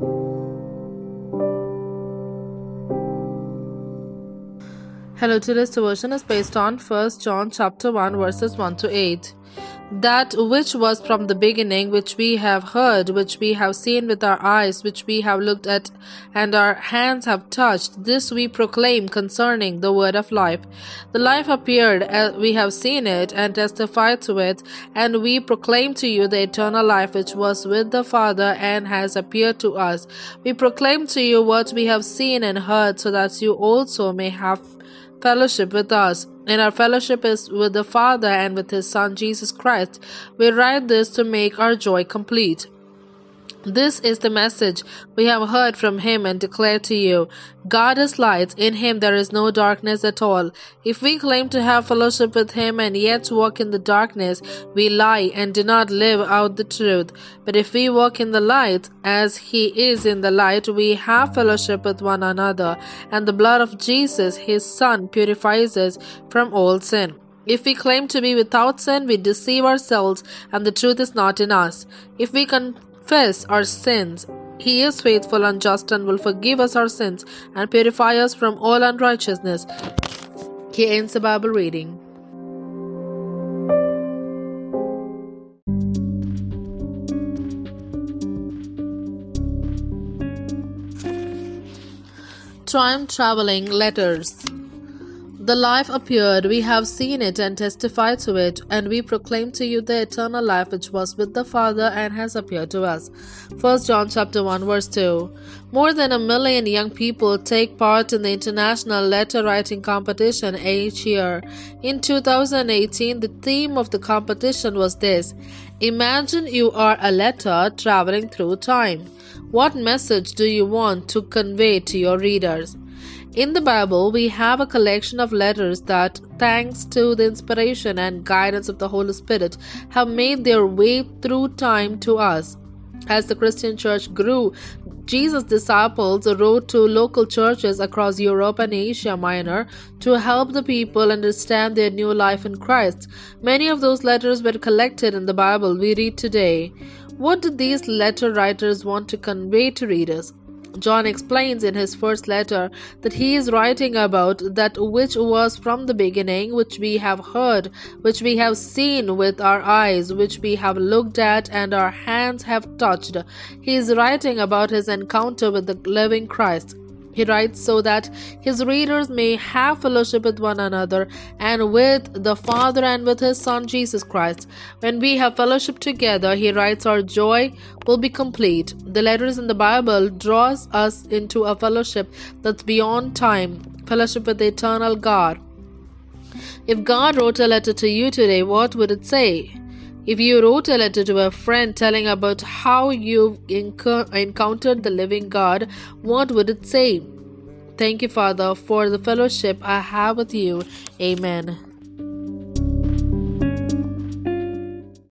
thank you Hello, today's devotion is based on 1 John chapter 1 verses 1 to 8. That which was from the beginning, which we have heard, which we have seen with our eyes, which we have looked at, and our hands have touched, this we proclaim concerning the word of life. The life appeared, as we have seen it, and testified to it, and we proclaim to you the eternal life which was with the Father and has appeared to us. We proclaim to you what we have seen and heard, so that you also may have fellowship with us. And our fellowship is with the Father and with His Son Jesus Christ. We write this to make our joy complete. This is the message we have heard from him and declare to you. God is light, in him there is no darkness at all. If we claim to have fellowship with him and yet walk in the darkness, we lie and do not live out the truth. But if we walk in the light, as he is in the light, we have fellowship with one another, and the blood of Jesus, his Son, purifies us from all sin. If we claim to be without sin, we deceive ourselves, and the truth is not in us. If we can confess our sins, He is faithful and just and will forgive us our sins and purify us from all unrighteousness. He ends the Bible reading. Time traveling letters. The life appeared, we have seen it and testified to it, and we proclaim to you the eternal life which was with the Father and has appeared to us. 1 John chapter 1 verse 2. More than a million young people take part in the international letter writing competition each year. In 2018, the theme of the competition was this Imagine you are a letter traveling through time. What message do you want to convey to your readers? In the Bible, we have a collection of letters that, thanks to the inspiration and guidance of the Holy Spirit, have made their way through time to us. As the Christian church grew, Jesus' disciples wrote to local churches across Europe and Asia Minor to help the people understand their new life in Christ. Many of those letters were collected in the Bible we read today. What did these letter writers want to convey to readers? John explains in his first letter that he is writing about that which was from the beginning, which we have heard, which we have seen with our eyes, which we have looked at, and our hands have touched. He is writing about his encounter with the living Christ. He writes so that his readers may have fellowship with one another and with the Father and with his Son Jesus Christ. When we have fellowship together, he writes our joy will be complete. The letters in the Bible draws us into a fellowship that's beyond time, fellowship with the eternal God. If God wrote a letter to you today, what would it say? If you wrote a letter to a friend telling about how you've encountered the living God, what would it say? Thank you, Father, for the fellowship I have with you. Amen.